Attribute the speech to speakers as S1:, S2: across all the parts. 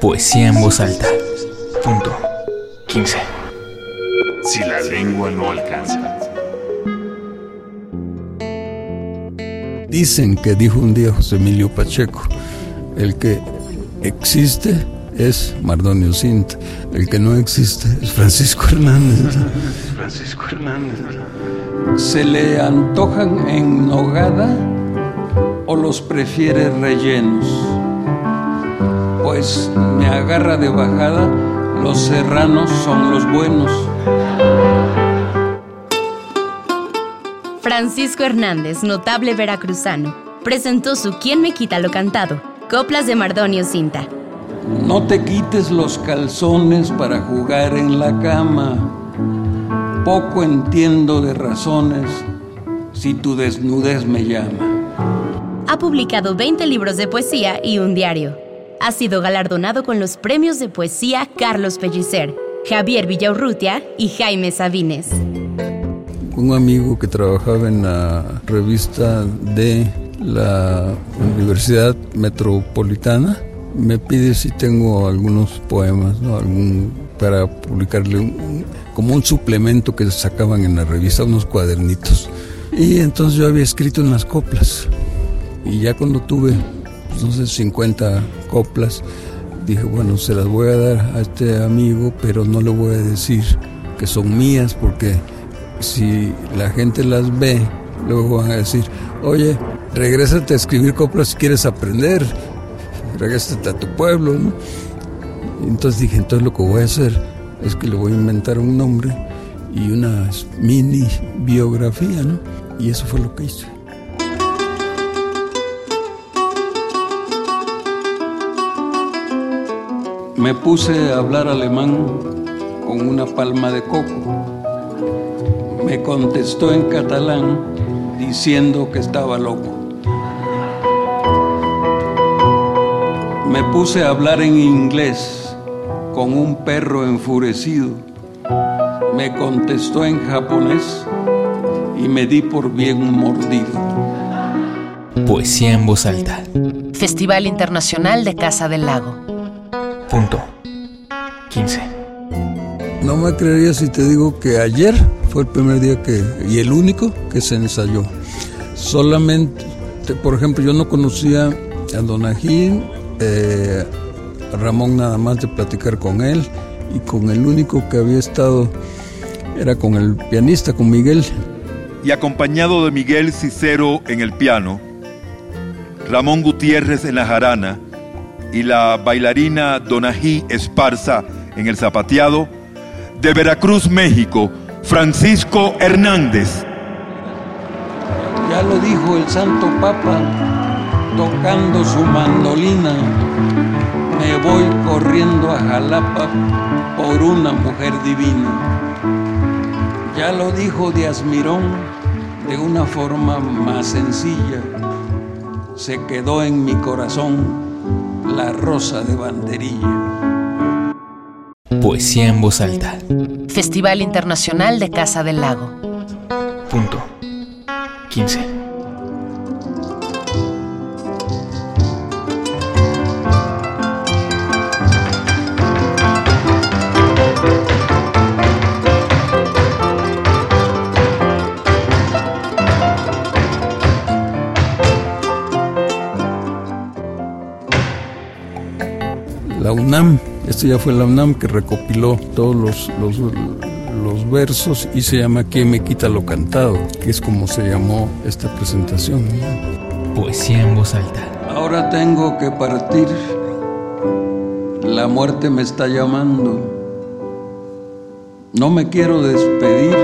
S1: Poesía en voz alta. Punto 15.
S2: Si la lengua no alcanza.
S3: Dicen que dijo un día José Emilio Pacheco, el que existe es Mardonio Sint, el que no existe es Francisco Hernández.
S2: Francisco Hernández.
S4: ¿Se le antojan en nogada o los prefiere rellenos? Pues me agarra de bajada, los serranos son los buenos.
S5: Francisco Hernández, notable veracruzano, presentó su ¿Quién me quita lo cantado? Coplas de Mardonio Cinta.
S4: No te quites los calzones para jugar en la cama. Poco entiendo de razones si tu desnudez me llama.
S5: Ha publicado 20 libros de poesía y un diario. Ha sido galardonado con los premios de poesía Carlos Pellicer, Javier Villaurrutia y Jaime Sabines.
S3: Un amigo que trabajaba en la revista de la Universidad Metropolitana me pide si tengo algunos poemas, ¿no? Algún, para publicarle un- como un suplemento que sacaban en la revista, unos cuadernitos. Y entonces yo había escrito unas coplas. Y ya cuando tuve, pues, no sé, 50 coplas, dije, bueno, se las voy a dar a este amigo, pero no le voy a decir que son mías, porque si la gente las ve, luego van a decir, oye, regrésate a escribir coplas si quieres aprender, regrésate a tu pueblo, ¿no? Entonces dije, entonces lo que voy a hacer es que le voy a inventar un nombre y una mini biografía, ¿no? Y eso fue lo que hice.
S4: Me puse a hablar alemán con una palma de coco. Me contestó en catalán diciendo que estaba loco. Me puse a hablar en inglés con un perro enfurecido. Me contestó en japonés y me di por bien mordido.
S1: Poesía en voz alta.
S6: Festival Internacional de Casa del Lago.
S1: Punto 15.
S3: No me creerías si te digo que ayer fue el primer día que, y el único que se ensayó. Solamente, por ejemplo, yo no conocía a Don Ajín, eh, a Ramón nada más de platicar con él, y con el único que había estado era con el pianista, con Miguel.
S7: y acompañado de Miguel Cicero en el piano, Ramón Gutiérrez en la jarana y la bailarina Donají Esparza en el zapateado, de Veracruz, México, Francisco Hernández.
S4: Ya lo dijo el Santo Papa, tocando su mandolina. Me voy corriendo a Jalapa por una mujer divina. Ya lo dijo Díaz Mirón de una forma más sencilla. Se quedó en mi corazón la rosa de banderilla.
S1: Poesía en voz alta.
S6: Festival Internacional de Casa del Lago.
S1: Punto 15.
S3: UNAM, esto ya fue la UNAM que recopiló todos los, los, los versos y se llama ¿Quién me quita lo cantado? que es como se llamó esta presentación.
S1: Poesía en voz alta.
S4: Ahora tengo que partir. La muerte me está llamando. No me quiero despedir,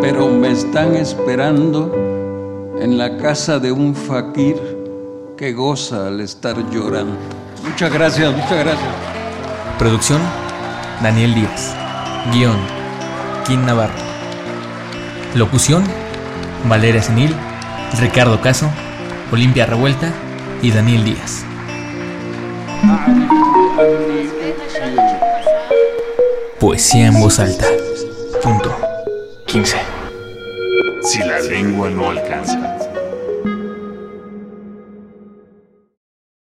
S4: pero me están esperando en la casa de un faquir que goza al estar llorando. Muchas gracias, muchas gracias.
S1: Producción: Daniel Díaz. Guión: Kim Navarro. Locución: Valeria Senil, Ricardo Caso, Olimpia Revuelta y Daniel Díaz. Poesía en voz alta. Punto 15.
S2: Si la lengua no alcanza.